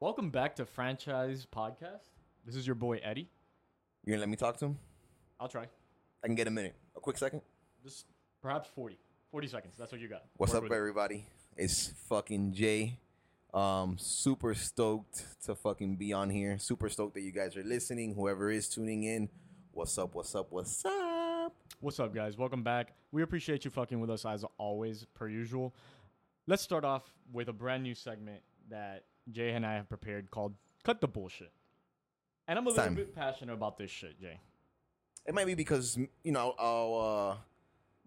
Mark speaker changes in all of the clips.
Speaker 1: Welcome back to Franchise Podcast. This is your boy Eddie.
Speaker 2: You're gonna let me talk to him?
Speaker 1: I'll try.
Speaker 2: I can get a minute. A quick second.
Speaker 1: Just perhaps 40. 40 seconds. That's what you got.
Speaker 2: What's
Speaker 1: Work
Speaker 2: up,
Speaker 1: with it.
Speaker 2: everybody? It's fucking Jay. Um, super stoked to fucking be on here. Super stoked that you guys are listening. Whoever is tuning in, what's up? What's up? What's up?
Speaker 1: What's up, guys? Welcome back. We appreciate you fucking with us as always, per usual. Let's start off with a brand new segment that Jay and I have prepared called Cut the Bullshit. And I'm a little
Speaker 2: time.
Speaker 1: bit passionate about this shit, Jay.
Speaker 2: It might be because you know I'll uh,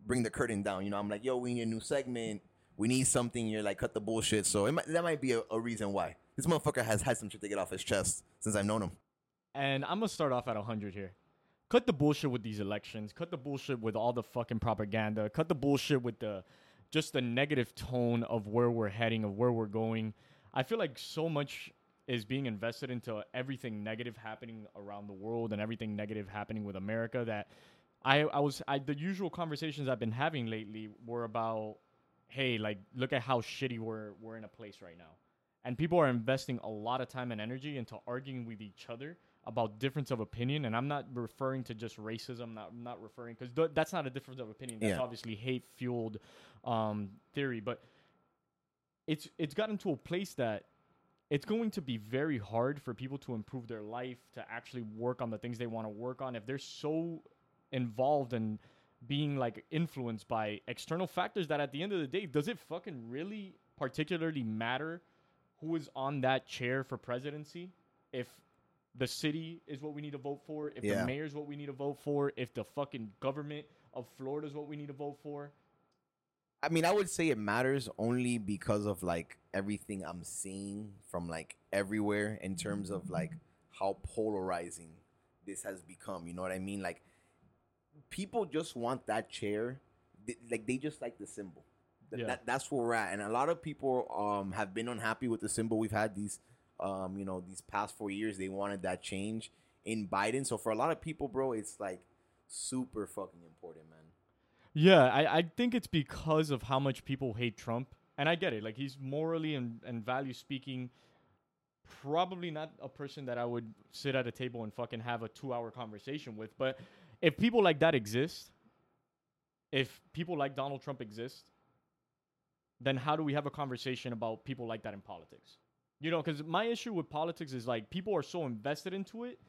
Speaker 2: bring the curtain down. You know, I'm like, yo, we need a new segment. We need something. You're like, cut the bullshit. So it might, that might be a, a reason why this motherfucker has had some shit to get off his chest since I've known him.
Speaker 1: And I'm gonna start off at 100 here. Cut the bullshit with these elections. Cut the bullshit with all the fucking propaganda. Cut the bullshit with the just the negative tone of where we're heading, of where we're going. I feel like so much is being invested into everything negative happening around the world and everything negative happening with America that I I was I the usual conversations I've been having lately were about hey, like look at how shitty we're we're in a place right now. And people are investing a lot of time and energy into arguing with each other about difference of opinion and i'm not referring to just racism not, I'm not referring because th- that's not a difference of opinion that's
Speaker 2: Yeah.
Speaker 1: obviously hate fueled um, theory but it's it's gotten to a place that it's going to be very hard for people to improve their life to actually work on the things they want to work on if they're so involved in being like influenced by external factors that at the end of the day does it fucking really particularly matter who is on that chair for presidency? If the city is what we need to vote for if the mayor is what we need to vote for if the fucking government of florida is what we need to vote for
Speaker 2: I mean, I would say it matters only because of like everything I'm seeing from like everywhere in terms of like how polarizing this has become. You know what I mean? Like people just want that chair. Like they just like the symbol. Th-
Speaker 1: Yeah.
Speaker 2: That, that's where we're at. And a lot of people um have been unhappy with the symbol we've had these um you know these past four years. They wanted that change in Biden. So for a lot of people, bro, it's like super fucking important, man.
Speaker 1: Yeah, I, I think it's because of how much people hate Trump. And I get it. Like, he's morally and, and value speaking, probably not a person that I would sit at a table and fucking have a two hour conversation with. But if people like that exist, if people like Donald Trump exist, then how do we have a conversation about people like that in politics? You know, because my issue with politics is like people are so invested into it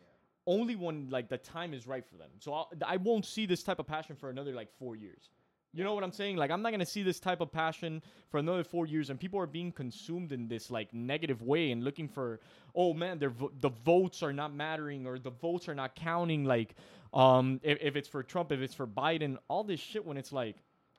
Speaker 1: only when like the time is right for them. So I'll, I won't see this type of passion for another like four years. You know what I'm saying? Like I'm not gonna see this type of passion for another four years, and people are being consumed in this like negative way and looking for, oh man, their vo- the votes are not mattering or the votes are not counting. Like, um, if, if it's for Trump, if it's for Biden, all this shit. When it's like,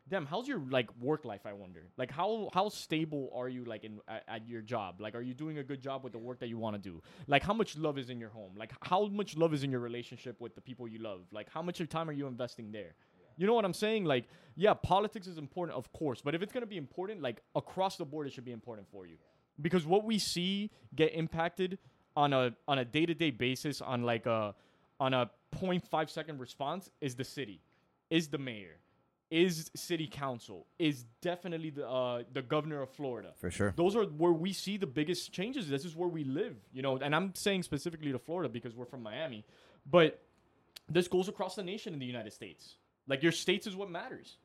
Speaker 1: damn, how's your like work life? I wonder. Like, how how stable are you like in at, at your job? Like, are you doing a good job with the work that you want to do? Like, how much love is in your home? Like, how much love is in your relationship with the people you love? Like, how much of time are you investing there? You know what I'm saying? Like, yeah, politics is important, of course, but if it's gonna be important, like across the board, it should be important for you, because what we see get impacted on a on a day to day basis, on like a on a 0.5 second response, is the city, is the mayor, is city council, is definitely the uh, the governor of Florida.
Speaker 2: For sure.
Speaker 1: Those are where we see the biggest changes. This is where we live, you know. And I'm saying specifically to Florida because we're from Miami, but this goes across the nation in the United States. Like your states is what matters.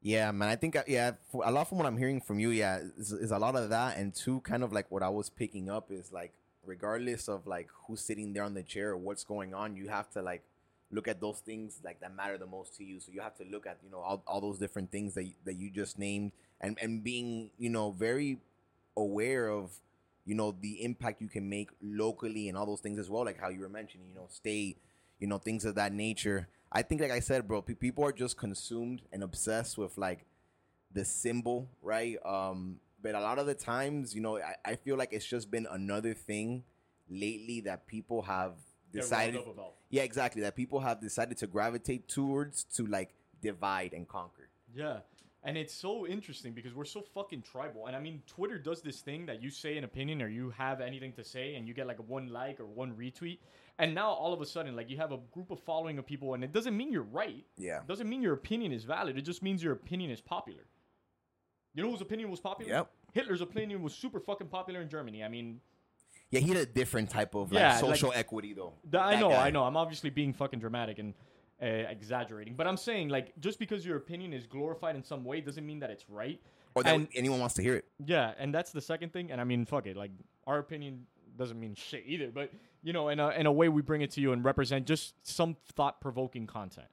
Speaker 2: Yeah, man. I think uh, yeah, for, a lot from what I'm hearing from you, yeah, is, is a lot of that, and two, kind of like what I was picking up is like, regardless of like who's sitting there on the chair or what's going on, you have to like look at those things like that matter the most to you. So you have to look at you know all, all those different things that that you just named, and and being you know very aware of you know the impact you can make locally and all those things as well, like how you were mentioning, you know, state, you know, things of that nature. I think, like I said, bro, pe- people are just consumed and obsessed with like the symbol, right? Um, but a lot of the times, you know, I, I feel like it's just been another thing lately that people have decided. Yeah, exactly. That people have decided to gravitate towards to like divide and conquer.
Speaker 1: Yeah. And it's so interesting because we're so fucking tribal. And I mean, Twitter does this thing that you say an opinion or you have anything to say and you get like a one like or one retweet. And now all of a sudden, like you have a group of following of people, and it doesn't mean you're right.
Speaker 2: Yeah.
Speaker 1: It doesn't mean your opinion is valid. It just means your opinion is popular. You know whose opinion was popular?
Speaker 2: Yep.
Speaker 1: Hitler's opinion was super fucking popular in Germany. I mean,
Speaker 2: Yeah, he had a different type of like,
Speaker 1: Yeah, like-
Speaker 2: social equity though.
Speaker 1: I know,
Speaker 2: guy.
Speaker 1: I know. I'm obviously being fucking dramatic and uh, exaggerating, but I'm saying like just because your opinion is glorified in some way doesn't mean that it's right.
Speaker 2: Or that
Speaker 1: And-
Speaker 2: anyone wants to hear it.
Speaker 1: Yeah, and that's the second thing. And I mean, fuck it. Like our opinion doesn't mean shit either. But you know, in a in a way, we bring it to you and represent just some thought provoking content,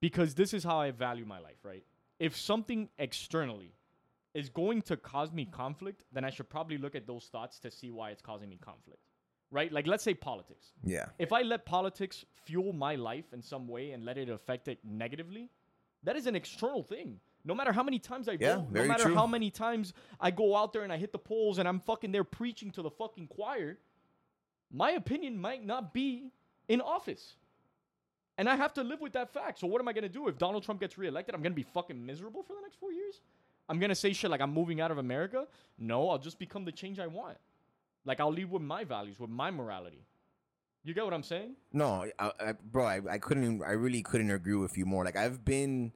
Speaker 1: because this is how I value my life. Right? If something externally is going to cause me conflict, then I should probably look at those thoughts to see why it's causing me conflict. Right? Like let's say politics.
Speaker 2: Yeah.
Speaker 1: If I let politics fuel my life in some way and let it affect it negatively, that is an external thing. No matter how many times I
Speaker 2: Yeah,
Speaker 1: vote, no matter
Speaker 2: true.
Speaker 1: how many times I go out there and I hit the polls and I'm fucking there preaching to the fucking choir, my opinion might not be in office. And I have to live with that fact. So what am I gonna do if Donald Trump gets reelected? I'm gonna be fucking miserable for the next four years. I'm gonna say shit like I'm moving out of America. No, I'll just become the change I want. Like I'll lead with my values, with my morality. You get what I'm saying?
Speaker 2: No, I, I, bro, I, I couldn't. I really couldn't agree with you more. Like I've been,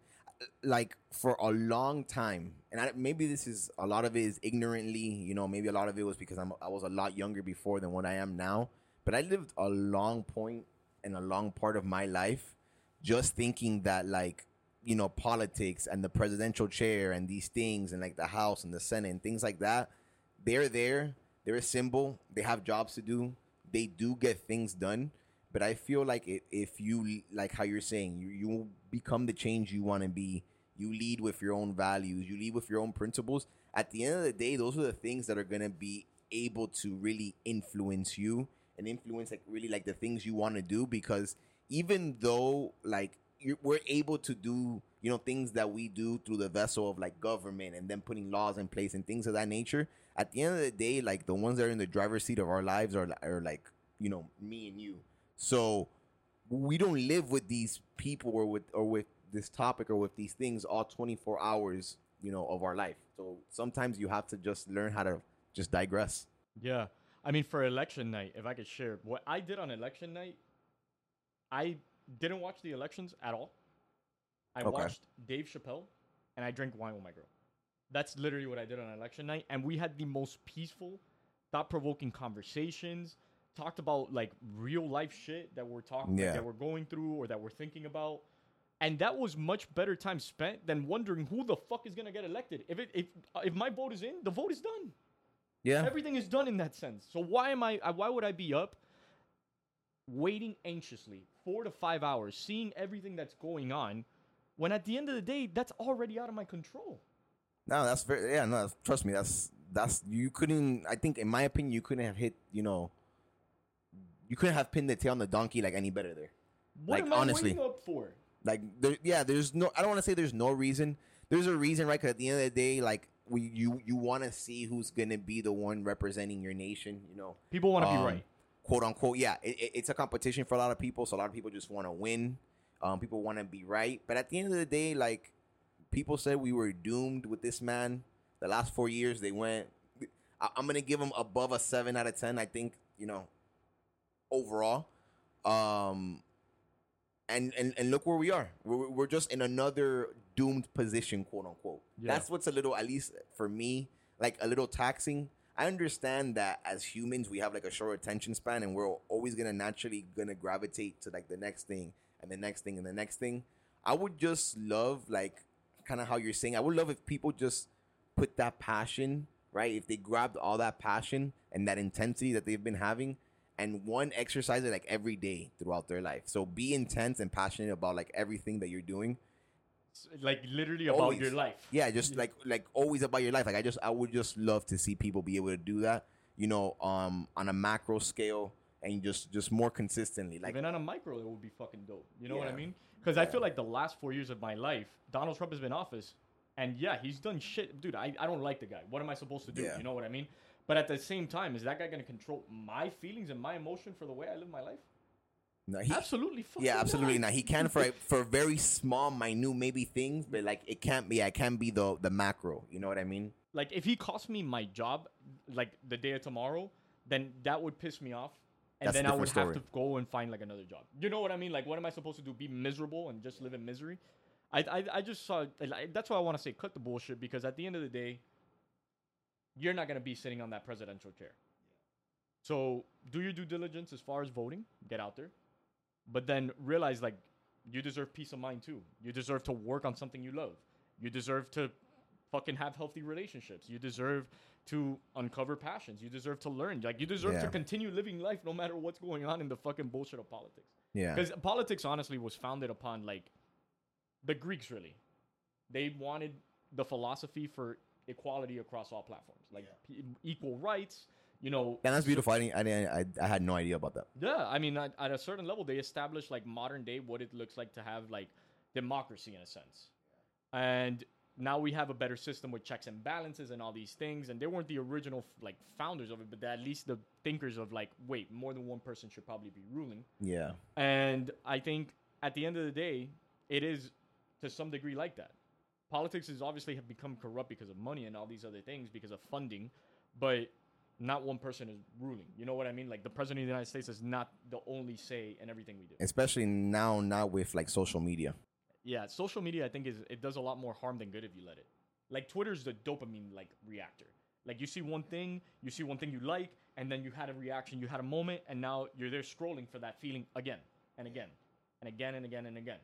Speaker 2: like for a long time, and I, maybe this is a lot of it is ignorantly. You know, maybe a lot of it was because I'm I was a lot younger before than what I am now. But I lived a long point and a long part of my life just thinking that like you know politics and the presidential chair and these things and like the House and the Senate and things like that. They're there. They're a symbol. They have jobs to do. They do get things done. But I feel like if you like how you're saying, you you become the change you want to be. You lead with your own values. You lead with your own principles. At the end of the day, those are the things that are gonna be able to really influence you and influence like really like the things you want to do. Because even though like we're able to do you know things that we do through the vessel of like government and then putting laws in place and things of that nature. At the end of the day like the ones that are in the driver's seat of our lives are, are like you know me and you. So we don't live with these people or with or with this topic or with these things all 24 hours you know of our life. So sometimes you have to just learn how to just digress.
Speaker 1: Yeah. I mean, for election night, if I could share what I did on election night, I didn't watch the elections at all. I
Speaker 2: Okay.
Speaker 1: watched Dave Chappelle and I drank wine with my girl. That's literally what I did on election night. And we had the most peaceful, thought provoking conversations, talked about like real life shit that we're talking
Speaker 2: Yeah.
Speaker 1: that we're going through or that we're thinking about. And that was much better time spent than wondering who the fuck is gonna get elected. If it if uh, if my vote is in, the vote is done.
Speaker 2: yeah
Speaker 1: Everything is done in that sense. So why am I? I- Why would I be up, waiting anxiously four to five hours, seeing everything that's going on, when at the end of the day, that's already out of my control.
Speaker 2: no that's very yeah no trust me that's that's you couldn't i think in my opinion you couldn't have hit you know you couldn't have pinned the tail on the donkey like any better there
Speaker 1: What
Speaker 2: Like,
Speaker 1: am I
Speaker 2: honestly.
Speaker 1: waiting up for?
Speaker 2: like there, yeah there's no i don't want to say there's no reason there's a reason right because at the end of the day like we you you want to see who's gonna be the one representing your nation you know
Speaker 1: People want to
Speaker 2: Um,
Speaker 1: be right.
Speaker 2: Quote unquote yeah it, it- it's a competition for a lot of people so a lot of people just want to win. Um people want to be right. But at the end of the day like people said we were doomed with this man. The last four years they went I, i'm gonna give him above a seven out of ten i think you know overall. Um and and, and look where we are. We're, we're just in another doomed position quote unquote.
Speaker 1: Yeah.
Speaker 2: that's what's a little at least for me like a little taxing i understand that as humans we have like a short attention span and we're always gonna naturally gonna gravitate to like the next thing and the next thing and the next thing. I would just love like kind of how you're saying i would love if people just put that passion right? If they grabbed all that passion and that intensity that they've been having and one exercise it like every day throughout their life. So be intense and passionate about like everything that you're doing
Speaker 1: Like literally about
Speaker 2: Always.
Speaker 1: your life.
Speaker 2: yeah just like like always about your life like i just i would just love to see people be able to do that you know um on a macro scale and just just more consistently like
Speaker 1: Even on a micro, it would be fucking dope. You know what I mean? Because I feel like the last four years of my life, Donald Trump has been in office, and yeah, he's done shit, dude. I, I don't like the guy. What am I supposed to do?
Speaker 2: Yeah.
Speaker 1: You know what I mean? But at the same time, is that guy gonna control my feelings and my emotion for the way I live my life?
Speaker 2: No, he,
Speaker 1: absolutely,
Speaker 2: yeah absolutely
Speaker 1: not.
Speaker 2: not he can for for very small minute maybe things but like it can't be yeah, it can't be the the macro you know what i mean
Speaker 1: Like if he cost me my job, like the day of tomorrow, then that would piss me off, and
Speaker 2: That's
Speaker 1: then I would
Speaker 2: different
Speaker 1: have to go and find like another job. You know what I mean? Like what am I supposed to do? Be miserable and just live in misery? I I, I just saw like, that's why I want to say cut the bullshit because at the end of the day, you're not gonna be sitting on that presidential chair. So do your due diligence as far as voting. Get out there, but then realize like you deserve peace of mind too. You deserve to work on something you love. You deserve to fucking have healthy relationships. You deserve to uncover passions. You deserve to learn. Like you deserve to continue living life no matter what's going on in the fucking bullshit of politics.
Speaker 2: Yeah.
Speaker 1: Because politics honestly was founded upon like the Greeks really. They wanted the philosophy for equality across all platforms, like p- equal rights. You know,
Speaker 2: And that's beautiful. I didn't, I, didn't, I, I had no idea about that.
Speaker 1: yeah, I mean, at, at a certain level, they established like modern day what it looks like to have like democracy in a sense, and now we have a better system with checks and balances and all these things. And they weren't the original like founders of it, but at least the thinkers of like, wait, more than one person should probably be ruling.
Speaker 2: Yeah.
Speaker 1: And I think at the end of the day, it is to some degree like that. Politics has obviously have become corrupt because of money and all these other things because of funding, but not one person is ruling. You know what I mean? Like the president of the United States is not the only say in everything we do.
Speaker 2: Especially now, now with like social media.
Speaker 1: Yeah, social media I think is it does a lot more harm than good if you let it. Like Twitter's the dopamine like reactor. Like you see one thing, you see one thing you like, and then you had a reaction, you had a moment, and now you're there scrolling for that feeling again and again and again and again and again.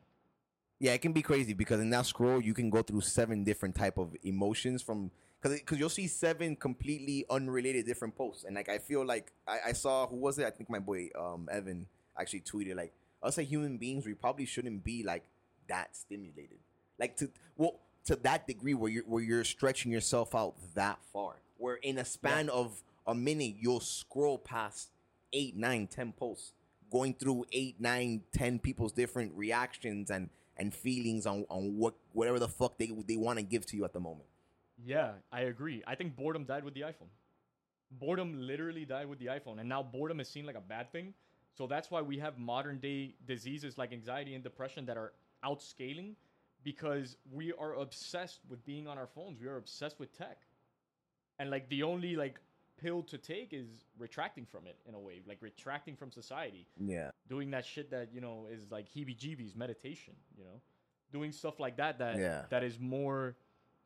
Speaker 2: Yeah, it can be crazy because in that scroll you can go through seven different type of emotions from because because you'll see seven completely unrelated different posts. And like I feel like I, I saw who was it? I think my boy um Evan actually tweeted like us as human beings we probably shouldn't be like that stimulated. Like to well to that degree where you're where you're stretching yourself out that far. Where in a span of a minute you'll scroll past eight nine ten posts going through eight nine ten people's different reactions and and feelings on on what whatever the fuck they they want to give to you at the moment
Speaker 1: Yeah, I agree. I think boredom died with the iPhone. Boredom literally died with the iPhone, and now boredom is seen like a bad thing. So that's why we have modern day diseases like anxiety and depression that are outscaling because we are obsessed with being on our phones. We are obsessed with tech. And like the only like pill to take is retracting from it in a way, like retracting from society
Speaker 2: yeah
Speaker 1: doing that shit that you know is like heebie-jeebies meditation you know doing stuff like that that
Speaker 2: Yeah.
Speaker 1: that is more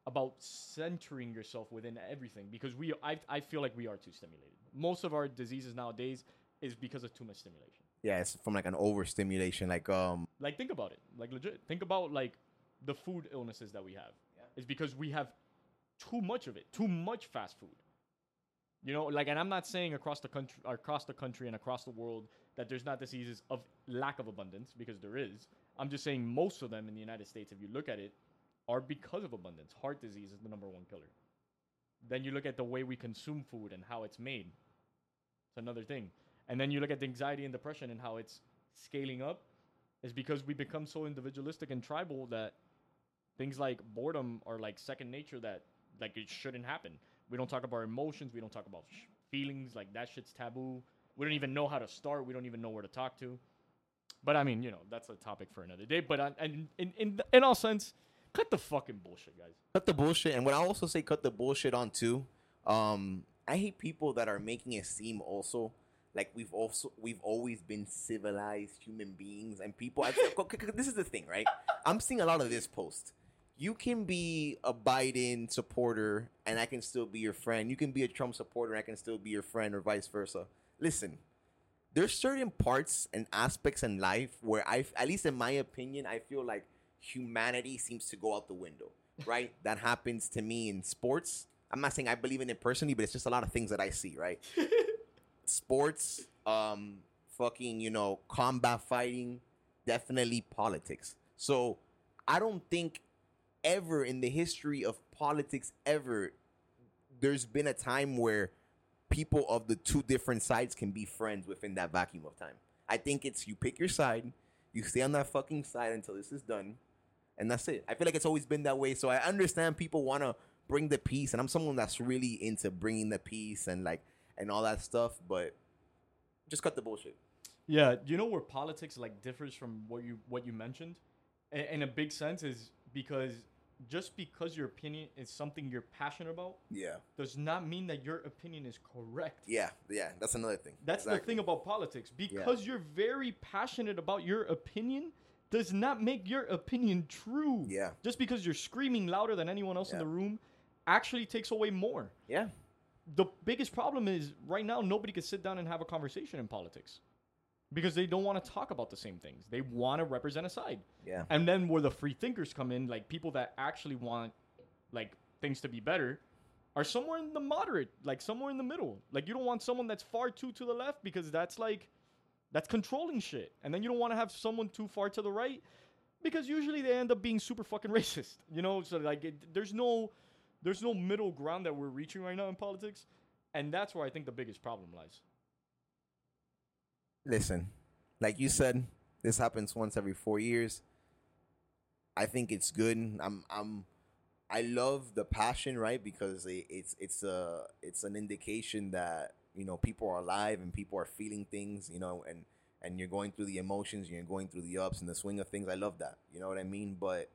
Speaker 1: about centering yourself within everything because we I, I feel like we are too stimulated. Most of our diseases nowadays is because of too much stimulation.
Speaker 2: Yeah it's from like an overstimulation like um
Speaker 1: like think about it. Like legit think about like the food illnesses that we have. Yeah. it's because we have too much of it too much fast food. You know like and i'm not saying across the country across the country and across the world that there's not diseases of lack of abundance because there is. I'm just saying most of them in the united states if you look at it are because of abundance heart disease is the number one killer then you look at the way we consume food and how it's made it's another thing and then you look at the anxiety and depression and how it's scaling up is because we become so individualistic and tribal that things like boredom are like second nature that like it shouldn't happen. We don't talk about emotions. We don't talk about sh- feelings. Like that shit's taboo. We don't even know how to start. We don't even know where to talk to. But I mean, you know, that's a topic for another day. But on, and in in in all sense, cut the fucking bullshit, guys.
Speaker 2: cut the bullshit and when i also say cut the bullshit on too um i hate people that are making it seem also like we've also we've always been civilized human beings and people I this is the thing right? I'm seeing a lot of this post. You can be a biden supporter and i can still be your friend. You can be a trump supporter and i can still be your friend or vice versa. Listen there's certain parts and aspects in life where I, at least in my opinion, I feel like humanity seems to go out the window. Right? that happens to me in sports. I'm not saying I believe in it personally, but it's just a lot of things that I see. Right? sports, um, fucking, you know, combat fighting, definitely politics. So I don't think ever in the history of politics ever there's been a time where people of the two different sides can be friends within that vacuum of time. I think it's you pick your side, you stay on that fucking side until this is done, and that's it. I feel like it's always been that way. So I understand people want to bring the peace, and I'm someone that's really into bringing the peace and like and all that stuff. But just cut the bullshit.
Speaker 1: Yeah, you know where politics like differs from what you what you mentioned, in, in a big sense, is because just because your opinion is something you're passionate about
Speaker 2: Yeah,
Speaker 1: does not mean that your opinion is correct.
Speaker 2: yeah, yeah. That's another thing.
Speaker 1: That's the thing about politics. Because you're very passionate about your opinion does not make your opinion true.
Speaker 2: Yeah.
Speaker 1: Just because you're screaming louder than anyone else in the room actually takes away more.
Speaker 2: Yeah,
Speaker 1: the biggest problem is right now nobody can sit down and have a conversation in politics because they don't want to talk about the same things. They want to represent a side.
Speaker 2: Yeah.
Speaker 1: And then where the free thinkers come in, like people that actually want like things to be better, are somewhere in the moderate, like somewhere in the middle. Like you don't want someone that's far too to the left because that's like that's controlling shit. And then you don't want to have someone too far to the right because usually they end up being super fucking racist. You know, so like it, there's no there's no middle ground that we're reaching right now in politics, and that's where I think the biggest problem lies.
Speaker 2: Listen, like you said, this happens once every four years. I think it's good. I'm I'm I love the passion, right? Because it, it's it's a it's an indication that you know people are alive and people are feeling things, you know, and and you're going through the emotions, you're going through the ups and the swing of things. I love that. You know what I mean? But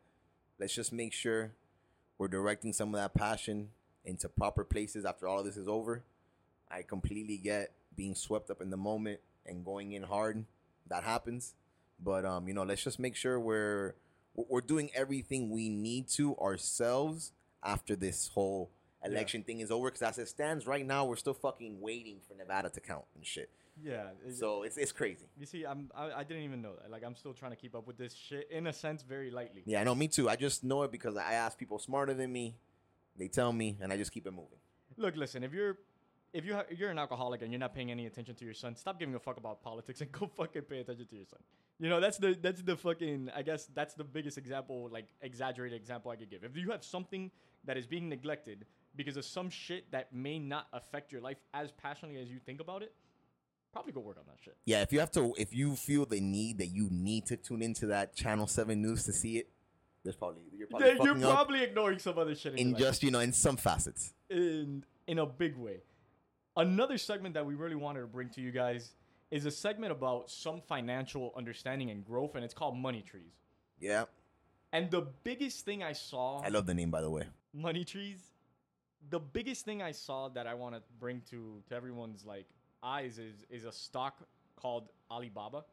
Speaker 2: let's just make sure we're directing some of that passion into proper places after all of this is over. I completely get being swept up in the moment and going in hard. That happens. But um, you know, let's just make sure we're we're doing everything we need to ourselves after this whole election thing is over. Because as it stands right now, we're still fucking waiting for Nevada to count and shit.
Speaker 1: Yeah. it-
Speaker 2: So it's it's crazy.
Speaker 1: you see, I'm I, I didn't even know that. Like I'm still trying to keep up with this shit in a sense very lightly.
Speaker 2: Yeah, I know. Me too. I just know it because I ask people smarter than me. They tell me, and I just keep it moving.
Speaker 1: Look, listen, if you're if you ha- you're an alcoholic and you're not paying any attention to your son, stop giving a fuck about politics and go fucking pay attention to your son. You know, that's the that's the fucking I guess that's the biggest example, like exaggerated example I could give. If you have something that is being neglected because of some shit that may not affect your life as passionately as you think about it, probably go work on that shit.
Speaker 2: Yeah, if you have to, if you feel the need that you need to tune into that Channel Seven news to see it, there's probably you're probably
Speaker 1: Yeah, you're probably ignoring some other shit in,
Speaker 2: in just you know in some facets.
Speaker 1: in in a big way. Another segment that we really wanted to bring to you guys is a segment about some financial understanding and growth, and it's called Money Trees.
Speaker 2: Yeah,
Speaker 1: And the biggest thing I saw,
Speaker 2: I love the name by the way.
Speaker 1: Money Trees. The biggest thing I saw that I want to bring to to everyone's like eyes is is a stock called Alibaba.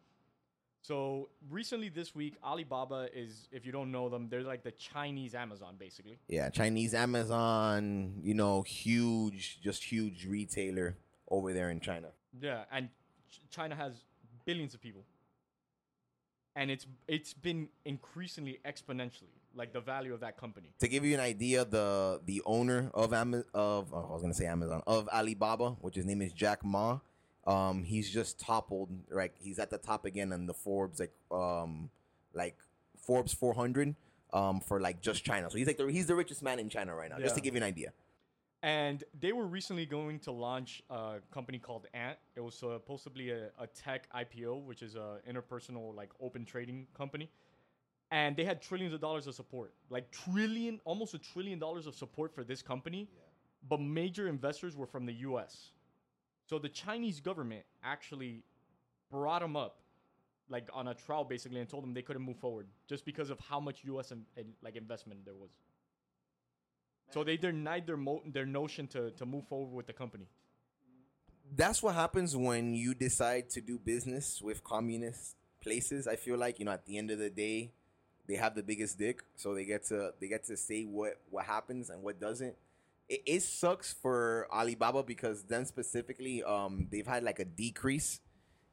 Speaker 1: So recently this week, Alibaba is, if you don't know them, they're like the Chinese Amazon, basically.
Speaker 2: Yeah, Chinese Amazon, you know, huge, just huge retailer over there in China.
Speaker 1: Yeah, and China has billions of people, and it's it's been increasingly exponentially like the value of that company.
Speaker 2: To give you an idea, the the owner of Am- of oh, I was gonna say Amazon of Alibaba, which his name is Jack Ma. Um, he's just toppled. Right, he's at the top again on the Forbes like um like Forbes 400 um for like just China. So he's like the, he's the richest man in China right now. Just to give you an idea.
Speaker 1: And they were recently going to launch a company called Ant. It was uh, supposedly a, a tech IPO, which is a interpersonal like open trading company. And they had trillions of dollars of support, like trillion, almost a trillion dollars of support for this company. But major investors were from the U.S. So the Chinese government actually brought them up, like on a trial basically, and told them they couldn't move forward just because of how much U.S. in, in, like investment there was. So they denied their mo- their notion to, to move forward with the company.
Speaker 2: that's what happens when you decide to do business with communist places. I feel like you know at the end of the day, they have the biggest dick, so they get to they get to say what what happens and what doesn't. It, it sucks for Alibaba because then specifically, um, they've had like a decrease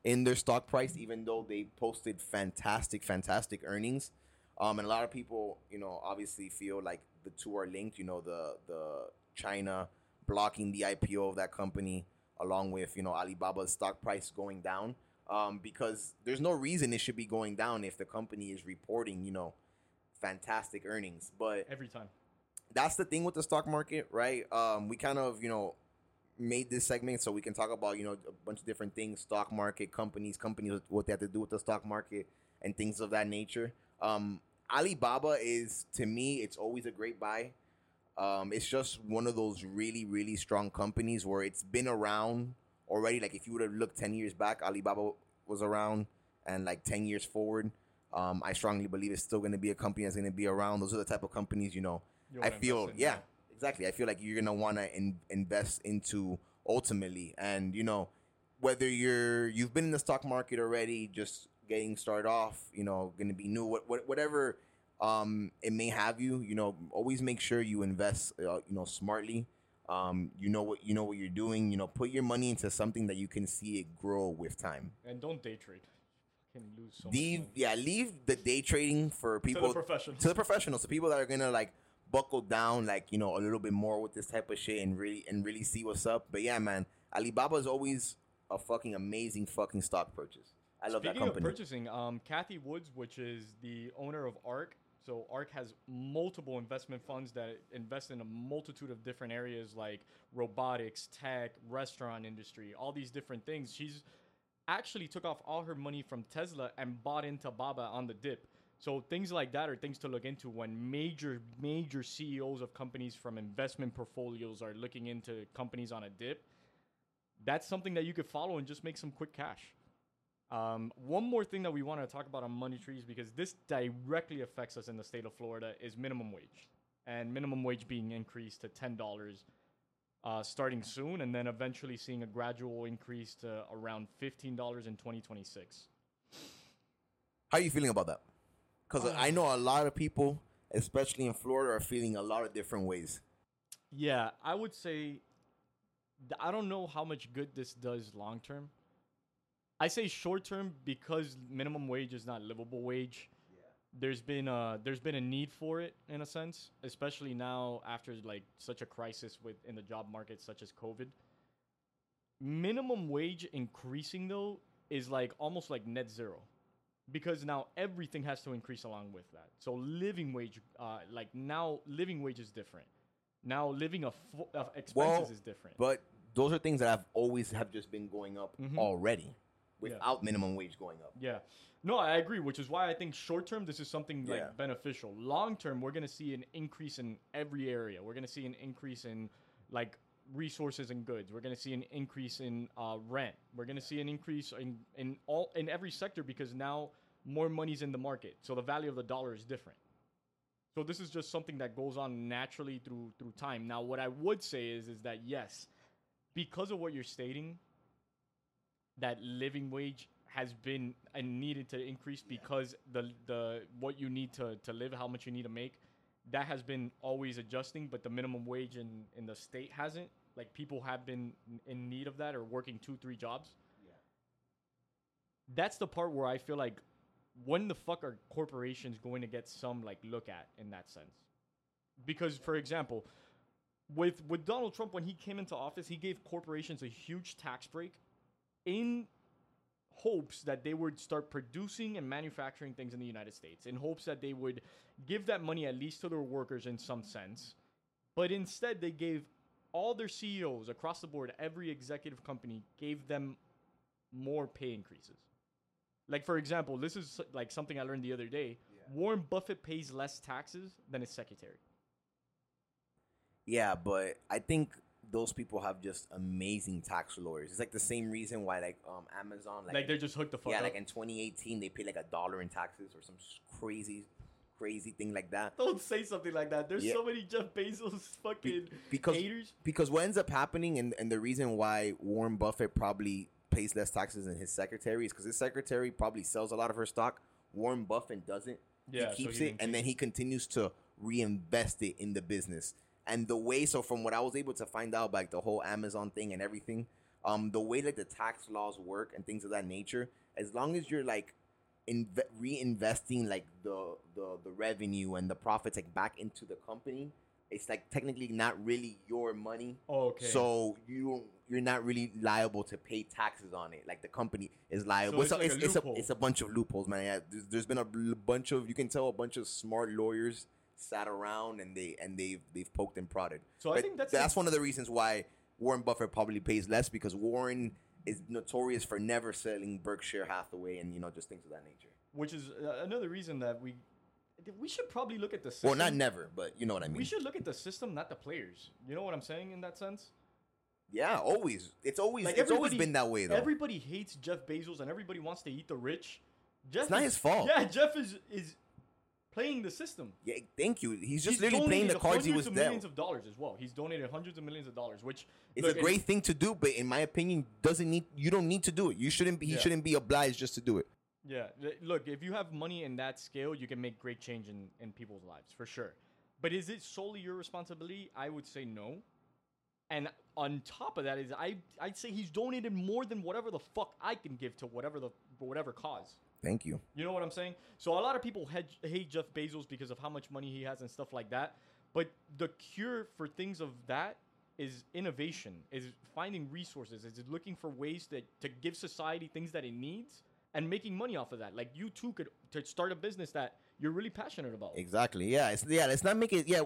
Speaker 2: in their stock price, even though they posted fantastic, fantastic earnings. Um, and a lot of people, you know, obviously feel like the two are linked. You know, the the China blocking the IPO of that company, along with you know Alibaba's stock price going down. Um, because there's no reason it should be going down if the company is reporting, you know, fantastic earnings. But
Speaker 1: Every time.
Speaker 2: that's the thing with the stock market, right? Um, we kind of, you know, made this segment so we can talk about, you know, a bunch of different things, stock market, companies, companies, what they have to do with the stock market and things of that nature. Um, Alibaba is, to me, it's always a great buy. Um, it's just one of those really, really strong companies where it's been around already. Like if you would have looked 10 years back, Alibaba was around and like 10 years forward. Um, I strongly believe it's still going to be a company that's going to be around. Those are the type of companies, you know,
Speaker 1: You
Speaker 2: I feel
Speaker 1: in,
Speaker 2: yeah, exactly. I feel like you're gonna want to in, invest into ultimately, and you know whether you're you've been in the stock market already, just getting started off, you know, gonna be new, what, what whatever um it may have you, you know, always make sure you invest, uh, you know, smartly. Um, you know what you know what you're doing. You know, put your money into something that you can see it grow with time.
Speaker 1: And don't day trade. Fucking lose so
Speaker 2: leave
Speaker 1: much
Speaker 2: yeah, leave the day trading for people to the
Speaker 1: professionals.
Speaker 2: to the professionals, to people that are gonna like buckle down like you know a little bit more with this type of shit and really and really see what's up. But yeah, man, Alibaba is always a fucking amazing fucking stock purchase. I love
Speaker 1: Speaking
Speaker 2: that company.
Speaker 1: of purchasing, um, Cathie Woods, which is the owner of ARK, so ARK has multiple investment funds that invest in a multitude of different areas like robotics, tech, restaurant industry, all these different things. She's actually took off all her money from Tesla and bought into Baba on the dip. So things like that are things to look into when major major CEOs of companies from investment portfolios are looking into companies on a dip. That's something that you could follow and just make some quick cash. Um, one more thing that we want to talk about on money trees because this directly affects us in the state of Florida is minimum wage, and minimum wage being increased to ten dollars uh, starting soon, and then eventually seeing a gradual increase to around fifteen dollars in twenty twenty six.
Speaker 2: How are you feeling about that? Because I know a lot of people, especially in Florida, are feeling a lot of different ways.
Speaker 1: Yeah, I would say I don't know how much good this does long term. I say short term because minimum wage is not livable wage. There's been a there's been a need for it in a sense, especially now after like such a crisis with in the job market such as COVID. Minimum wage increasing though is like almost like net zero. Because now everything has to increase along with that. So living wage uh like now living wage is different. Now living a fu- uh, expenses
Speaker 2: Well,
Speaker 1: is different.
Speaker 2: But those are things that have always have just been going up
Speaker 1: Mhm.
Speaker 2: already, without minimum wage going up.
Speaker 1: Yeah. No, I agree, which is why I think short term this is something like
Speaker 2: Yeah.
Speaker 1: beneficial. Long term, we're gonna see an increase in every area. We're gonna see an increase in like resources and goods. We're gonna see an increase in uh, rent. We're gonna see an increase in in all in every sector because now more money's in the market, so the value of the dollar is different. So this is just something that goes on naturally through through time. Now, what I would say is is that yes, because of what you're stating, that living wage has been and needed to increase because the the what you need to to live, how much you need to make, that has been always adjusting, but the minimum wage in in the state hasn't. Like people have been in need of that or working two three jobs. Yeah. That's the part where I feel like when the fuck are corporations going to get some like look at in that sense? Because for example, with with Donald Trump when he came into office, he gave corporations a huge tax break in hopes that they would start producing and manufacturing things in the United States, in hopes that they would give that money at least to their workers in some sense. But instead, they gave all their CEOs across the board, every executive company gave them more pay increases. Like, for example, this is like something I learned the other day. Warren Buffett pays less taxes than his secretary.
Speaker 2: Yeah, but I think those people have just amazing tax lawyers. It's like the same reason why like um Amazon
Speaker 1: Like, they're just hooked the fuck
Speaker 2: yeah
Speaker 1: up.
Speaker 2: like in 2018 they paid like a dollar in taxes or some crazy crazy thing like that.
Speaker 1: Don't say something like that. There's
Speaker 2: Yeah.
Speaker 1: so many Jeff Bezos fucking
Speaker 2: because
Speaker 1: haters.
Speaker 2: because what ends up happening and, and the reason why Warren Buffett probably pays less taxes than his secretary is because his secretary probably sells a lot of her stock. Warren Buffett doesn't.
Speaker 1: Yeah,
Speaker 2: he keeps
Speaker 1: he
Speaker 2: it and then he continues to reinvest it in the business. And the way, so from what I was able to find out, like the whole Amazon thing and everything, um, the way like the tax laws work and things of that nature, as long as you're like inve- reinvesting like the, the the revenue and the profits like back into the company, it's like technically not really your money.
Speaker 1: Oh, okay.
Speaker 2: So you you're not really liable to pay taxes on it. Like the company is liable.
Speaker 1: So it's
Speaker 2: a,
Speaker 1: like a
Speaker 2: it's, a,
Speaker 1: loophole.
Speaker 2: it's a bunch of loopholes, man. Yeah, there's, there's been a bunch of you can tell a bunch of smart lawyers sat around and they and they've they've poked and prodded.
Speaker 1: So I think that's
Speaker 2: that's one of the reasons why Warren Buffett probably pays less because Warren is notorious for never selling Berkshire Hathaway and you know just things of that nature.
Speaker 1: which is uh, another reason that we we should probably look at the system.
Speaker 2: Well, not never, but you know what I mean.
Speaker 1: We should look at the system, not the players. You know what I'm saying in that sense?
Speaker 2: yeah, always. It's always
Speaker 1: Like
Speaker 2: it's always been that way though.
Speaker 1: Everybody hates Jeff Bezos and everybody wants to eat the rich. Jeff
Speaker 2: It's not
Speaker 1: is-
Speaker 2: his fault.
Speaker 1: Yeah, Jeff is is playing the system.
Speaker 2: yeah, thank you. He's just
Speaker 1: He's
Speaker 2: literally playing the cards he was dealt.
Speaker 1: millions of dollars as well. He's donated hundreds of millions of dollars, which is
Speaker 2: a great thing to do, but in my opinion, doesn't need you don't need to do it. You shouldn't be he
Speaker 1: Yeah.
Speaker 2: shouldn't be obliged just to do it.
Speaker 1: Yeah, look, if you have money in that scale, you can make great change in, in people's lives for sure. But is it solely your responsibility? I would say no. And on top of that is I I'd say he's donated more than whatever the fuck I can give to whatever the whatever cause.
Speaker 2: Thank you.
Speaker 1: You know what I'm saying? So a lot of people hate, hate Jeff Bezos because of how much money he has and stuff like that. But the cure for things of that is innovation, is finding resources, is looking for ways that to give society things that it needs and making money off of that. Like you too could to start a business that you're really passionate about.
Speaker 2: Exactly. Yeah. It's yeah. Let's not make it. Yeah.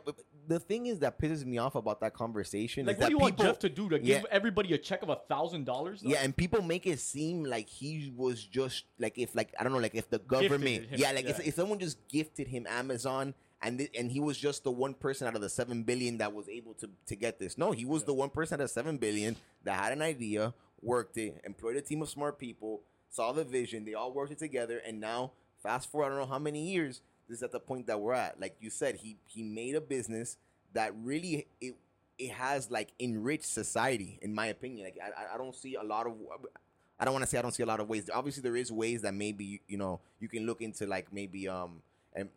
Speaker 2: The thing is that pisses me off about that conversation
Speaker 1: Like
Speaker 2: is
Speaker 1: what
Speaker 2: that
Speaker 1: do you want Jeff to do to
Speaker 2: Yeah.
Speaker 1: give everybody a check of a thousand dollars?
Speaker 2: Yeah, and people make it seem like he was just like if like I don't know like if the government yeah like If,
Speaker 1: yeah.
Speaker 2: if someone just gifted him Amazon and th- and he was just the one person out of the seven billion that was able to to get this. No, he was the one person out of seven billion that had an idea, worked it, employed a team of smart people, saw the vision. They all worked it together, and now fast forward I don't know how many years. This is at the point that we're at. Like you said, he he made a business that really it it has like enriched society in my opinion like i, I- don't see a lot of i don't want to say i don't see a lot of ways obviously there is ways that maybe you know you can look into like maybe um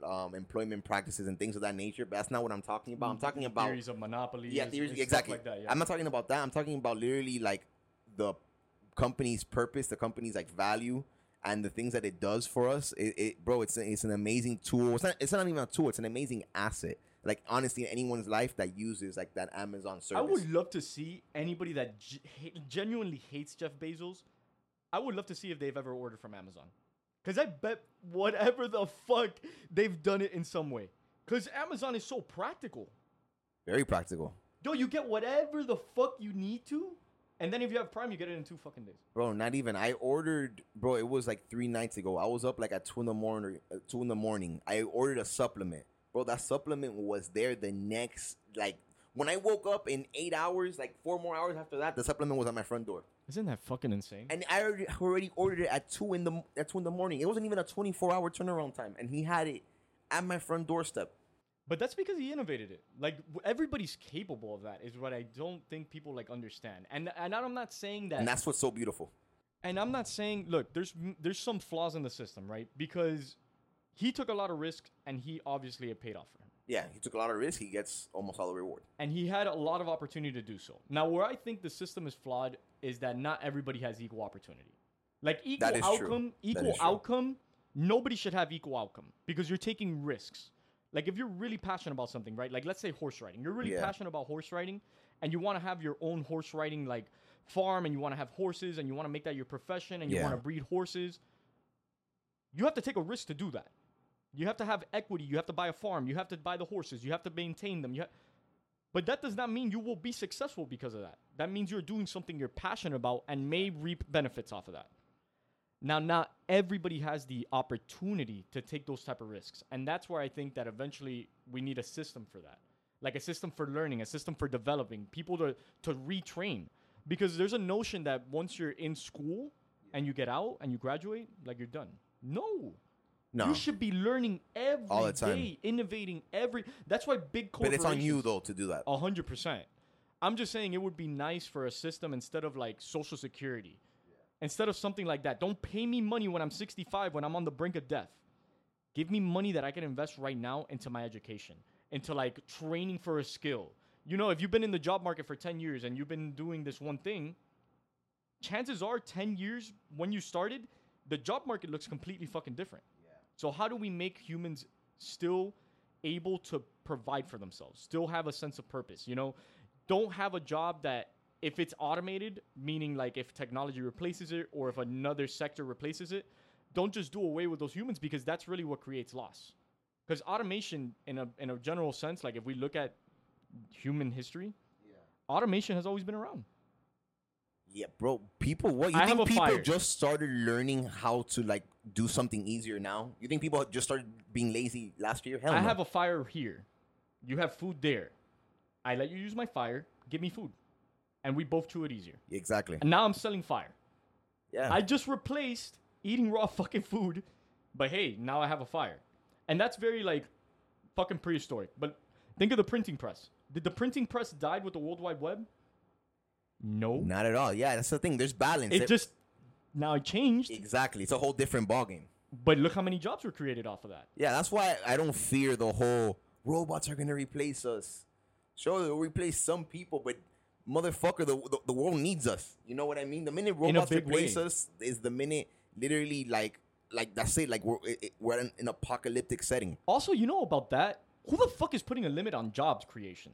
Speaker 2: um employment practices and things of that nature but that's not what i'm talking about i'm talking about
Speaker 1: theories of monopoly.
Speaker 2: yeah theories exactly
Speaker 1: Like that, yeah.
Speaker 2: i'm not talking about that i'm talking about literally like the company's purpose the company's like value and the things that it does for us it, it bro it's it's an amazing tool it's not it's not even a tool it's an amazing asset like honestly in anyone's life that uses like that amazon service
Speaker 1: I would love to see anybody that ha- genuinely hates Jeff Bezos. I would love to see if they've ever ordered from Amazon. Because I bet whatever the fuck, they've done it in some way. Because Amazon is so practical.
Speaker 2: very practical
Speaker 1: Yo, you get whatever the fuck you need to. And then if you have Prime, you get it in two fucking days.
Speaker 2: bro not even. I ordered bro it was like three nights ago. I was up like at two in the morning uh, two in the morning. I ordered a supplement. Bro that supplement was there the next like when i woke up in eight hours like four more hours after that the supplement was at my front door.
Speaker 1: Isn't that fucking insane?
Speaker 2: and i already, already ordered it at two in the at two in the morning. It wasn't even a 24 hour turnaround time and he had it at my front doorstep
Speaker 1: But that's because he innovated it. Like everybody's capable of that. Is what I don't think people like understand. And and I'm not saying that.
Speaker 2: and that's what's so beautiful
Speaker 1: and I'm not saying look, there's there's some flaws in the system, right? Because he took a lot of risk, and he obviously it paid off for him.
Speaker 2: yeah he took a lot of risk he gets almost all the reward
Speaker 1: And he had a lot of opportunity to do so. Now, where I think the system is flawed is that not everybody has equal opportunity. Like equal
Speaker 2: is true.
Speaker 1: outcome, equal outcome. Nobody should have equal outcome because you're taking risks. Like if you're really passionate about something, right? Like let's say horse riding. You're really
Speaker 2: Yeah.
Speaker 1: passionate about horse riding, and you want to have your own horse riding like farm, and you want to have horses, and you want to make that your profession, and you
Speaker 2: Yeah.
Speaker 1: want to breed horses. You have to take a risk to do that. You have to have equity. You have to buy a farm. You have to buy the horses. You have to maintain them. You ha- but that does not mean you will be successful because of that. That means you're doing something you're passionate about and may reap benefits off of that. Now, not everybody has the opportunity to take those type of risks, and that's where I think that eventually we need a system for that, like a system for learning, a system for developing people to to retrain, because there's a notion that once you're in school and you get out and you graduate, like you're done. No,
Speaker 2: no
Speaker 1: you should be learning every
Speaker 2: All the time.
Speaker 1: day, innovating every. That's why big corporations.
Speaker 2: but it's on you though to do that
Speaker 1: A hundred percent. I'm just saying it would be nice for a system instead of like Social Security, instead of something like that. Don't pay me money when I'm 65 when I'm on the brink of death. Give me money that I can invest right now into my education, into like training for a skill. You know, if you've been in the job market for 10 years and you've been doing this one thing, chances are 10 years when you started, the job market looks completely fucking different. Yeah. So how do we make humans still able to provide for themselves, still have a sense of purpose? You know, don't have a job that if it's automated, meaning like if technology replaces it or if another sector replaces it, don't just do away with those humans because that's really what creates loss. Because automation, in a in a general sense, like if we look at human history, automation has always been around.
Speaker 2: Yeah, bro. People, what you
Speaker 1: I
Speaker 2: think people
Speaker 1: fire.
Speaker 2: just started learning how to like do something easier now? You think people just started being lazy last year? Hell
Speaker 1: I
Speaker 2: no.
Speaker 1: have a fire here. You have food there. I let you use my fire. Give me food, and we both chew it easier.
Speaker 2: exactly.
Speaker 1: And now I'm selling fire.
Speaker 2: Yeah,
Speaker 1: I just replaced eating raw fucking food, but hey, now I have a fire, and that's very like fucking prehistoric. But think of the printing press. Did the printing press died with the World Wide Web? No.
Speaker 2: not at all. Yeah, that's the thing. There's balance.
Speaker 1: It
Speaker 2: It-
Speaker 1: just now it changed,
Speaker 2: exactly. It's a whole different ballgame.
Speaker 1: but look how many jobs were created off of that.
Speaker 2: Yeah, that's why I don't fear the whole robots are gonna replace us. Sure, they'll replace some people, but motherfucker, the, the the world needs us. You know what I mean? The minute robots replace
Speaker 1: way.
Speaker 2: us is the minute, literally, like like that's it. Like we're it, we're in an apocalyptic setting.
Speaker 1: Also, you know about that? Who the fuck is putting a limit on jobs creation?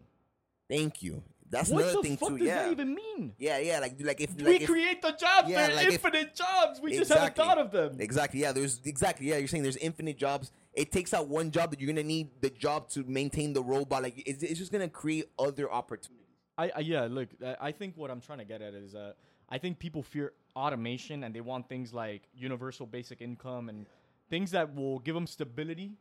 Speaker 2: Thank you. That's
Speaker 1: what
Speaker 2: another
Speaker 1: the fuck
Speaker 2: too.
Speaker 1: does
Speaker 2: Yeah.
Speaker 1: that even mean?
Speaker 2: yeah, yeah. Like like if
Speaker 1: we
Speaker 2: if,
Speaker 1: create the jobs.
Speaker 2: Yeah,
Speaker 1: They're
Speaker 2: like if-
Speaker 1: infinite jobs. We just haven't thought of them.
Speaker 2: Exactly. Yeah. There's exactly. Yeah. You're saying there's infinite jobs. It takes out one job that you're gonna need the job to maintain the robot. Like it's, it's just gonna create other opportunities.
Speaker 1: I, I yeah, look, I, think what I'm trying to get at is uh, I think people fear automation and they want things like universal basic income and things that will give them stability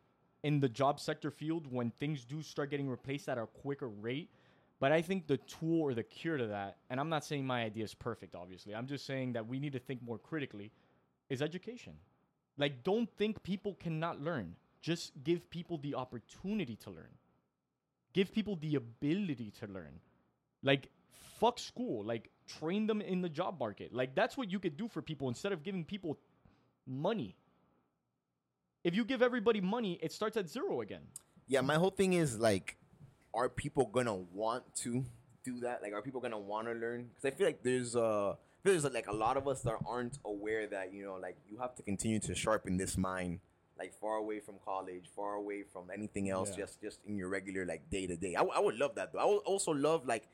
Speaker 1: in the job sector field when things do start getting replaced at a quicker rate. But I think the tool or the cure to that, and I'm not saying my idea is perfect, obviously. I'm just saying that we need to think more critically, is education. Like, don't think people cannot learn. Just give people the opportunity to learn. Give people the ability to learn. Like, fuck school. Like, train them in the job market. Like, that's what you could do for people instead of giving people money. If you give everybody money, it starts at zero again.
Speaker 2: Yeah. My whole thing is like, are people gonna want to do that? Like, are people gonna want to learn? Because I feel like there's uh there's like a lot of us that aren't aware that you know like you have to continue to sharpen this mind. Like far away from college, far away from anything else,
Speaker 1: Yeah.
Speaker 2: just just in your regular like day to day. I would love that though. I would also love like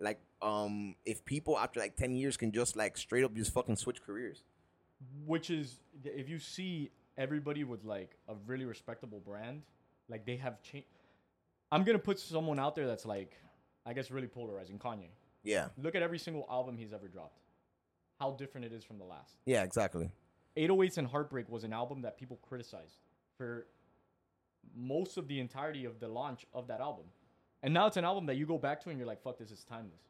Speaker 2: like um if people after like 10 years can just like straight up just fucking switch careers.
Speaker 1: Which is if you see everybody with like a really respectable brand like they have changed i'm gonna put someone out there that's like i guess really polarizing. Kanye.
Speaker 2: Yeah.
Speaker 1: Look at every single album he's ever dropped. How different it is from the last.
Speaker 2: Yeah exactly.
Speaker 1: 808s and heartbreak was an album that people criticized for most of the entirety of the launch of that album and now it's an album that you go back to and you're like fuck this is timeless.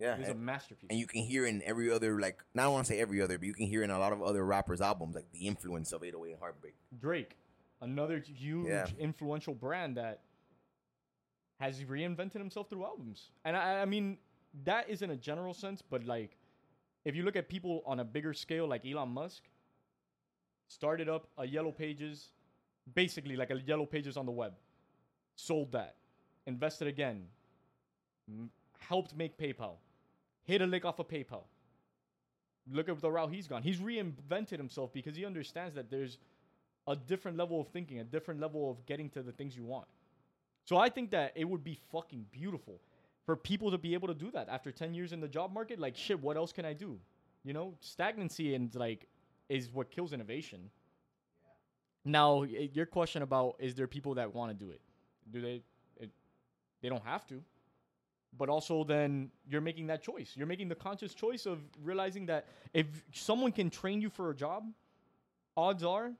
Speaker 2: Yeah
Speaker 1: it's a masterpiece.
Speaker 2: and you can hear in every other like not I want to say every other but you can hear in a lot of other rappers albums like the influence of 808 and heartbreak.
Speaker 1: Drake, another huge
Speaker 2: Yeah.
Speaker 1: influential brand that has reinvented himself through albums. And I, I mean, that is in a general sense, but like, if you look at people on a bigger scale, like Elon Musk, started up a Yellow Pages, basically like a Yellow Pages on the web, sold that, invested again, m- helped make PayPal, hit a lick off of PayPal. Look at the route he's gone. He's reinvented himself because he understands that there's a different level of thinking, a different level of getting to the things you want. So I think that it would be fucking beautiful for people to be able to do that after 10 years in the job market. Like, shit, what else can I do? You know, stagnancy and like is what kills innovation. Now, your question about is there people that want to do it? Do they? They don't have to. But also, then you're making that choice. You're making the conscious choice of realizing that if someone can train you for a job, odds are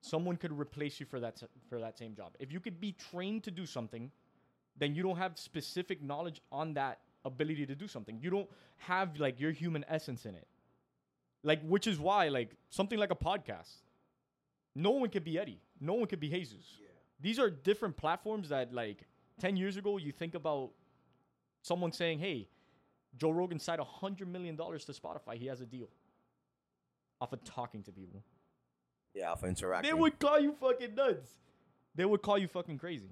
Speaker 1: someone could replace you for that for that same job. If you could be trained to do something, then you don't have specific knowledge on that ability to do something. You don't have like your human essence in it. Like which is why like something like a podcast. No one could be Eddie. No one could be Jesus. These are different platforms that like 10 years ago you think about someone saying, "Hey, Joe Rogan signed 100 million dollars to Spotify. He has a deal." Off of talking to people.
Speaker 2: yeah off of interacting.
Speaker 1: They would call you fucking nuts. They would call you fucking crazy.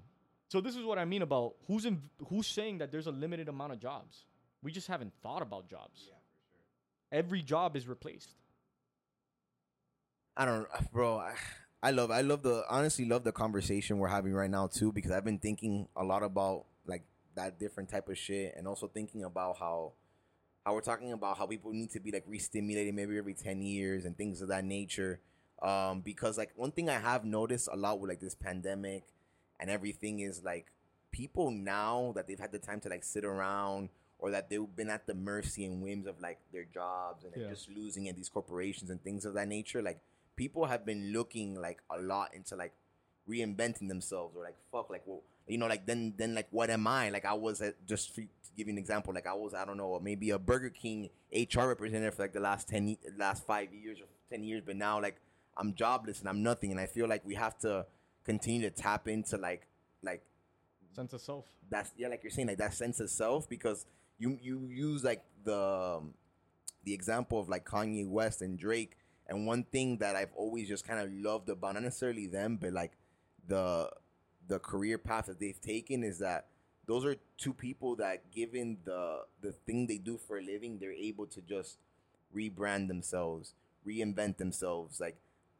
Speaker 1: So this is what I mean about who's in, who's saying that there's a limited amount of jobs. We just haven't thought about jobs. Every job is replaced.
Speaker 2: I don't, bro. I, I love, I love the, honestly love the conversation we're having right now too, because I've been thinking a lot about like that different type of shit, and also thinking about how, how we're talking about how people need to be like re-stimulated maybe every ten years and things of that nature. Um, because like one thing I have noticed a lot with like this pandemic and everything is like people now that they've had the time to like sit around or that they've been at the mercy and whims of like their jobs and
Speaker 1: Yeah.
Speaker 2: just losing at these corporations and things of that nature like people have been looking like a lot into like reinventing themselves or like fuck like well you know like then then like what am i like i was at just to give you an example like i was i don't know maybe a burger king hr representative for like the last 10 last 5 years or 10 years but now like i'm jobless and i'm nothing and i feel like we have to continue to tap into like like
Speaker 1: Sense of self.
Speaker 2: that's yeah, like you're saying, like that sense of self because you you use like the um, the example of like Kanye West and Drake, and one thing that I've always just kind of loved about not necessarily them, but like the the career path that they've taken is that those are two people that, given the the thing they do for a living, they're able to just rebrand themselves, reinvent themselves, like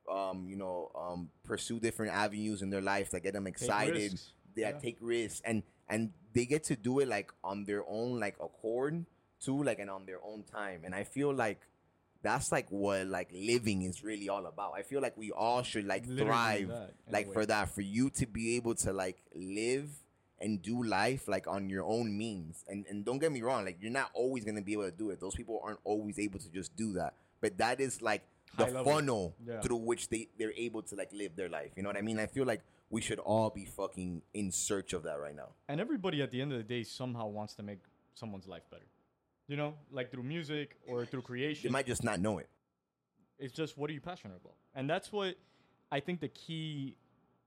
Speaker 2: um, you know, um, pursue different avenues in their life that get them excited. They
Speaker 1: Yeah.
Speaker 2: take risks and and they get to do it like on their own like accord too, like and on their own time. And I feel like that's like what like living is really all about. I feel like we all should like
Speaker 1: Literally
Speaker 2: thrive
Speaker 1: that,
Speaker 2: like for that for you to be able to like live and do life like on your own means. And and don't get me wrong like you're not always going to be able to do it. Those people aren't always able to just do that. But that is like the funnel
Speaker 1: Yeah.
Speaker 2: through which they they're able to like live their life. You know what i mean? I feel like we should all be fucking in search of that right now.
Speaker 1: And everybody at the end of the day somehow wants to make someone's life better. You know, like through music or through creation.
Speaker 2: you might just not know it
Speaker 1: It's just what are you passionate about? And that's what I think the key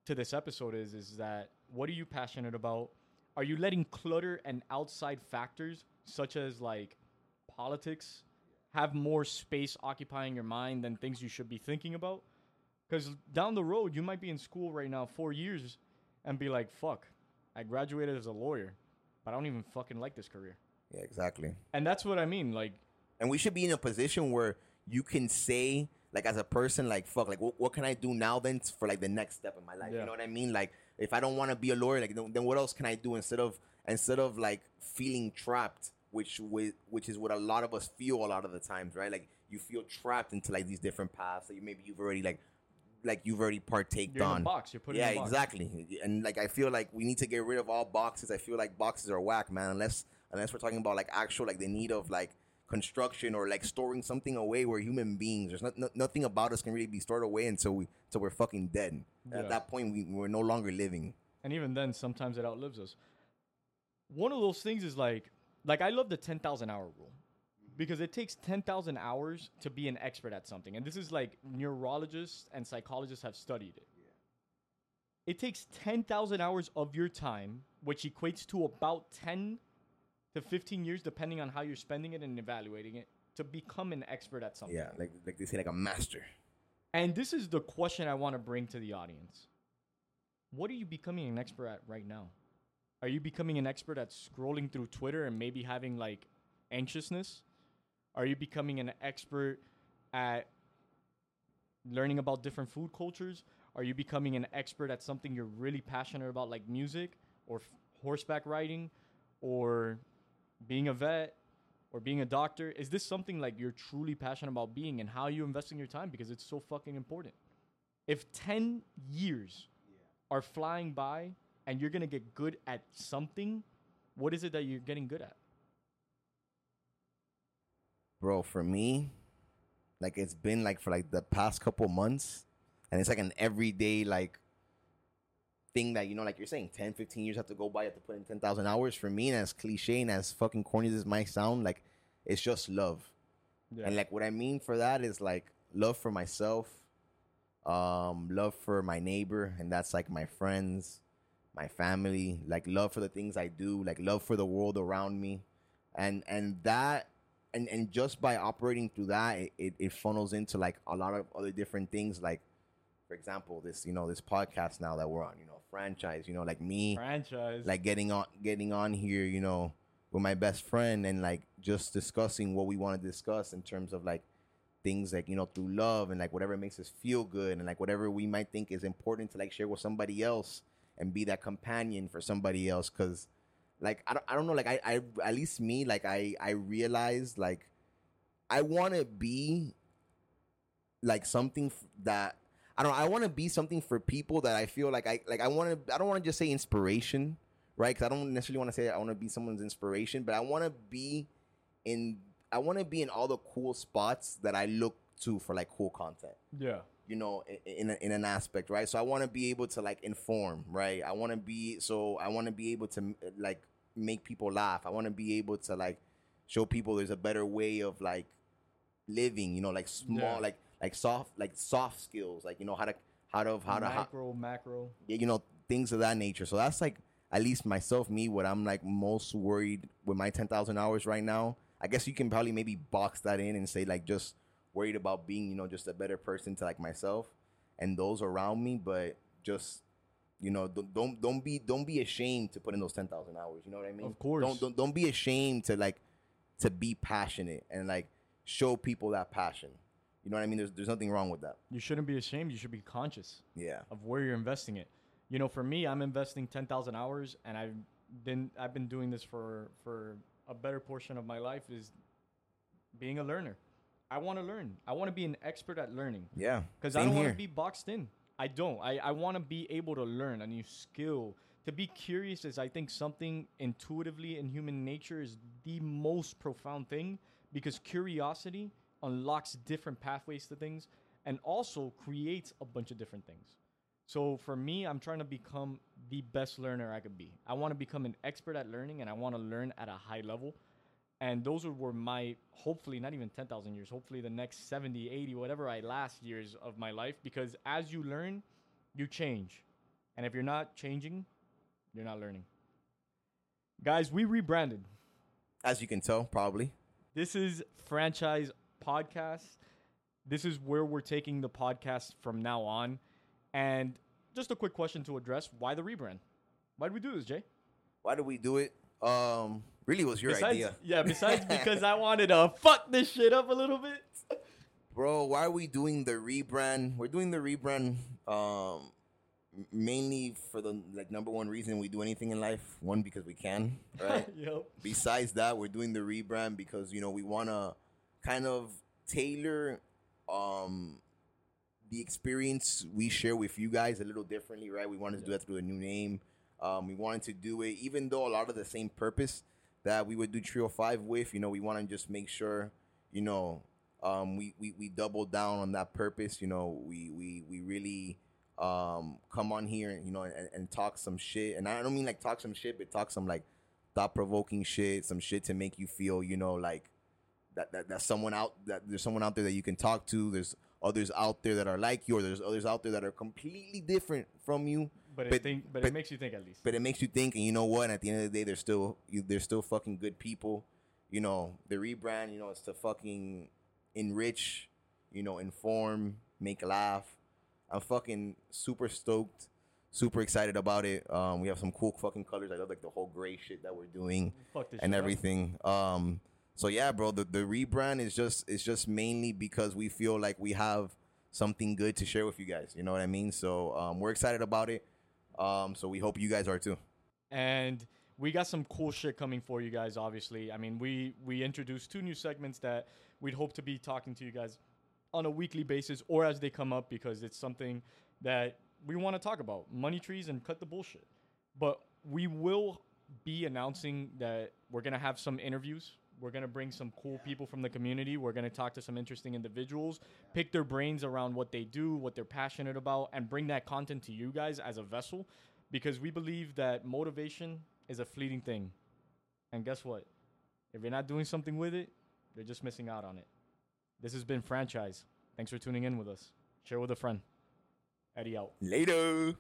Speaker 1: to this episode is is that what are you passionate about? Are you letting clutter and outside factors such as like politics have more space occupying your mind than things you should be thinking about? Cuz down the road you might be in school right now 4 years and be like, "Fuck, I graduated as a lawyer, but I don't even fucking like this career."
Speaker 2: Yeah exactly
Speaker 1: And that's what I mean, like
Speaker 2: and we should be in a position where you can say like as a person like fuck like what, what can i do now then for like the next step in my life
Speaker 1: Yeah.
Speaker 2: you know what i mean like if i don't want to be a lawyer like then, then what else can i do instead of instead of like feeling trapped which which is what a lot of us feel a lot of the times right like you feel trapped into like these different paths that you maybe you've already like like you've already partaked
Speaker 1: you're
Speaker 2: on
Speaker 1: box, you're putting
Speaker 2: yeah,
Speaker 1: in a box.
Speaker 2: exactly. And like I feel like we need to get rid of all boxes. I feel like boxes are whack, man. Unless unless we're talking about like actual like the need of like construction or like storing something away. We're human beings. There's not, no, nothing about us can really be stored away until we until we're fucking dead.
Speaker 1: Yeah.
Speaker 2: At that point, we we're no longer living.
Speaker 1: and even then sometimes it outlives us one of those things is like like i love the 10000 hour rule because it takes 10000 hours to be an expert at something and this is like neurologists and psychologists have studied it it takes 10000 hours of your time which equates to about 10 to 15 years depending on how you're spending it and evaluating it to become an expert at something
Speaker 2: Yeah, like like they say, like a master.
Speaker 1: and this is the question I want to bring to the audience. What are you becoming an expert at right now? Are you becoming an expert at scrolling through Twitter and maybe having like anxiousness? Are you becoming an expert at learning about different food cultures? Are you becoming an expert at something you're really passionate about, like music or f- horseback riding or being a vet or being a doctor? Is this something like you're truly passionate about being and how are you investing your time because it's so fucking important? If 10 years are flying by and you're going to get good at something, what is it that you're getting good at?
Speaker 2: bro for me like it's been like for like the past couple months and it's like an everyday like thing that you know like you're saying 10 15 years have to go by you have to put in 10,000 hours for me and as cliche and as fucking corny as this might sound like it's just love
Speaker 1: Yeah.
Speaker 2: and like what I mean for that is like love for myself, um, love for my neighbor, and that's like my friends, my family, like love for the things I do, like love for the world around me. And and that and and just by operating through that it, it, it funnels into like a lot of other different things like for example this you know this podcast now that we're on you know franchise you know like me
Speaker 1: franchise.
Speaker 2: like getting on getting on here you know with my best friend and like just discussing what we want to discuss in terms of like things like you know through love and like whatever makes us feel good and like whatever we might think is important to like share with somebody else and be that companion for somebody else because like I don't, I don't know like I, I at least me like I I realized like I want to be like something f- that I don't I want to be something for people that I feel like I like I want to I don't want to just say inspiration, right? Cuz I don't necessarily want to say I want to be someone's inspiration, but I want to be in I want to be in all the cool spots that I look to for like cool content
Speaker 1: yeah.
Speaker 2: you know in a, in an aspect right so i want to be able to like inform right i want to be so i want to be able to like make people laugh i want to be able to like show people there's a better way of like living you know like small
Speaker 1: Yeah.
Speaker 2: like like soft like soft skills like you know how to how to how to how,
Speaker 1: Micro, macro.
Speaker 2: yeah, you know things of that nature so that's like at least myself me what i'm like most worried with my 10000 hours right now i guess you can probably maybe box that in and say like just worried about being you know just a better person to like myself and those around me but just You know, don't don't, don't be don't be ashamed to put in those ten thousand hours. You know what I mean?
Speaker 1: Of course.
Speaker 2: Don't, don't don't be ashamed to like to be passionate and like show people that passion. You know what I mean? There's there's nothing wrong with that.
Speaker 1: You shouldn't be ashamed. You should be conscious
Speaker 2: Yeah.
Speaker 1: of where you're investing it. You know, for me, I'm investing 10,000 hours and I've been I've been doing this for for a better portion of my life is being a learner. I want to learn. I want to be an expert at learning
Speaker 2: Yeah.
Speaker 1: because I don't want to be boxed in. I don't. I, I want to be able to learn a new skill. To be curious is, I think, something intuitively in human nature is the most profound thing because curiosity unlocks different pathways to things and also creates a bunch of different things. So for me, I'm trying to become the best learner I could be. I want to become an expert at learning and I want to learn at a high level. And those were my, hopefully, not even 10,000 years, hopefully the next 70, 80, whatever I last years of my life. Because as you learn, you change. And if you're not changing, you're not learning. Guys, we rebranded.
Speaker 2: As you can tell, probably.
Speaker 1: This is Franchise Podcast. This is where we're taking the podcast from now on. And just a quick question to address why the rebrand? Why did we do this, Jay?
Speaker 2: Why did we do it? Um, really was your
Speaker 1: besides,
Speaker 2: idea,
Speaker 1: Yeah, besides because I wanted to fuck this shit up a little bit.
Speaker 2: bro. Why are we doing the rebrand? We're doing the rebrand, um, mainly for the like number one reason we do anything in life. One because we can, right?
Speaker 1: yep.
Speaker 2: besides that, we're doing the rebrand because you know we want to kind of tailor um the experience we share with you guys a little differently, right? We wanted to do that through a new name. Um, we wanted to do it, even though a lot of the same purpose that we would do Trio Five with. You know, we want to just make sure, you know, um, we, we we double down on that purpose. You know, we we we really um come on here, and you know, and, and talk some shit. And I don't mean like talk some shit, but talk some like thought provoking shit, some shit to make you feel, you know, like that, that that's someone out that there's someone out there that you can talk to. There's others out there that are like you, or there's others out there that are completely different from you.
Speaker 1: But, it
Speaker 2: But-
Speaker 1: think, but,
Speaker 2: but-
Speaker 1: it makes you think at least.
Speaker 2: But it makes you think, and you know what? And at the end of the day, they're still you, they're still fucking good people. You know, the rebrand, you know, it's to fucking enrich, you know, inform, make laugh. I'm fucking super stoked, super excited about it. Um, we have some cool fucking colors. I love like the whole gray shit that we're doing and everything. Um, so yeah, bro, the, the rebrand is just it's just mainly because we feel like we have something good to share with you guys. You know what I mean? So um, we're excited about it. Um, so we hope you guys are too.
Speaker 1: and we got some cool shit coming for you guys obviously i mean we we introduced two new segments that we'd hope to be talking to you guys on a weekly basis or as they come up because it's something that we want to talk about money trees and cut the bullshit but we will be announcing that we're to have some interviews we're going to bring some cool people from the community we're going to talk to some interesting individuals pick their brains around what they do what they're passionate about and bring that content to you guys as a vessel because we believe that motivation is a fleeting thing. And guess what? If you're not doing something with it, you're just missing out on it. This has been Franchise. Thanks for tuning in with us. Share with a friend. Eddie out.
Speaker 2: Later.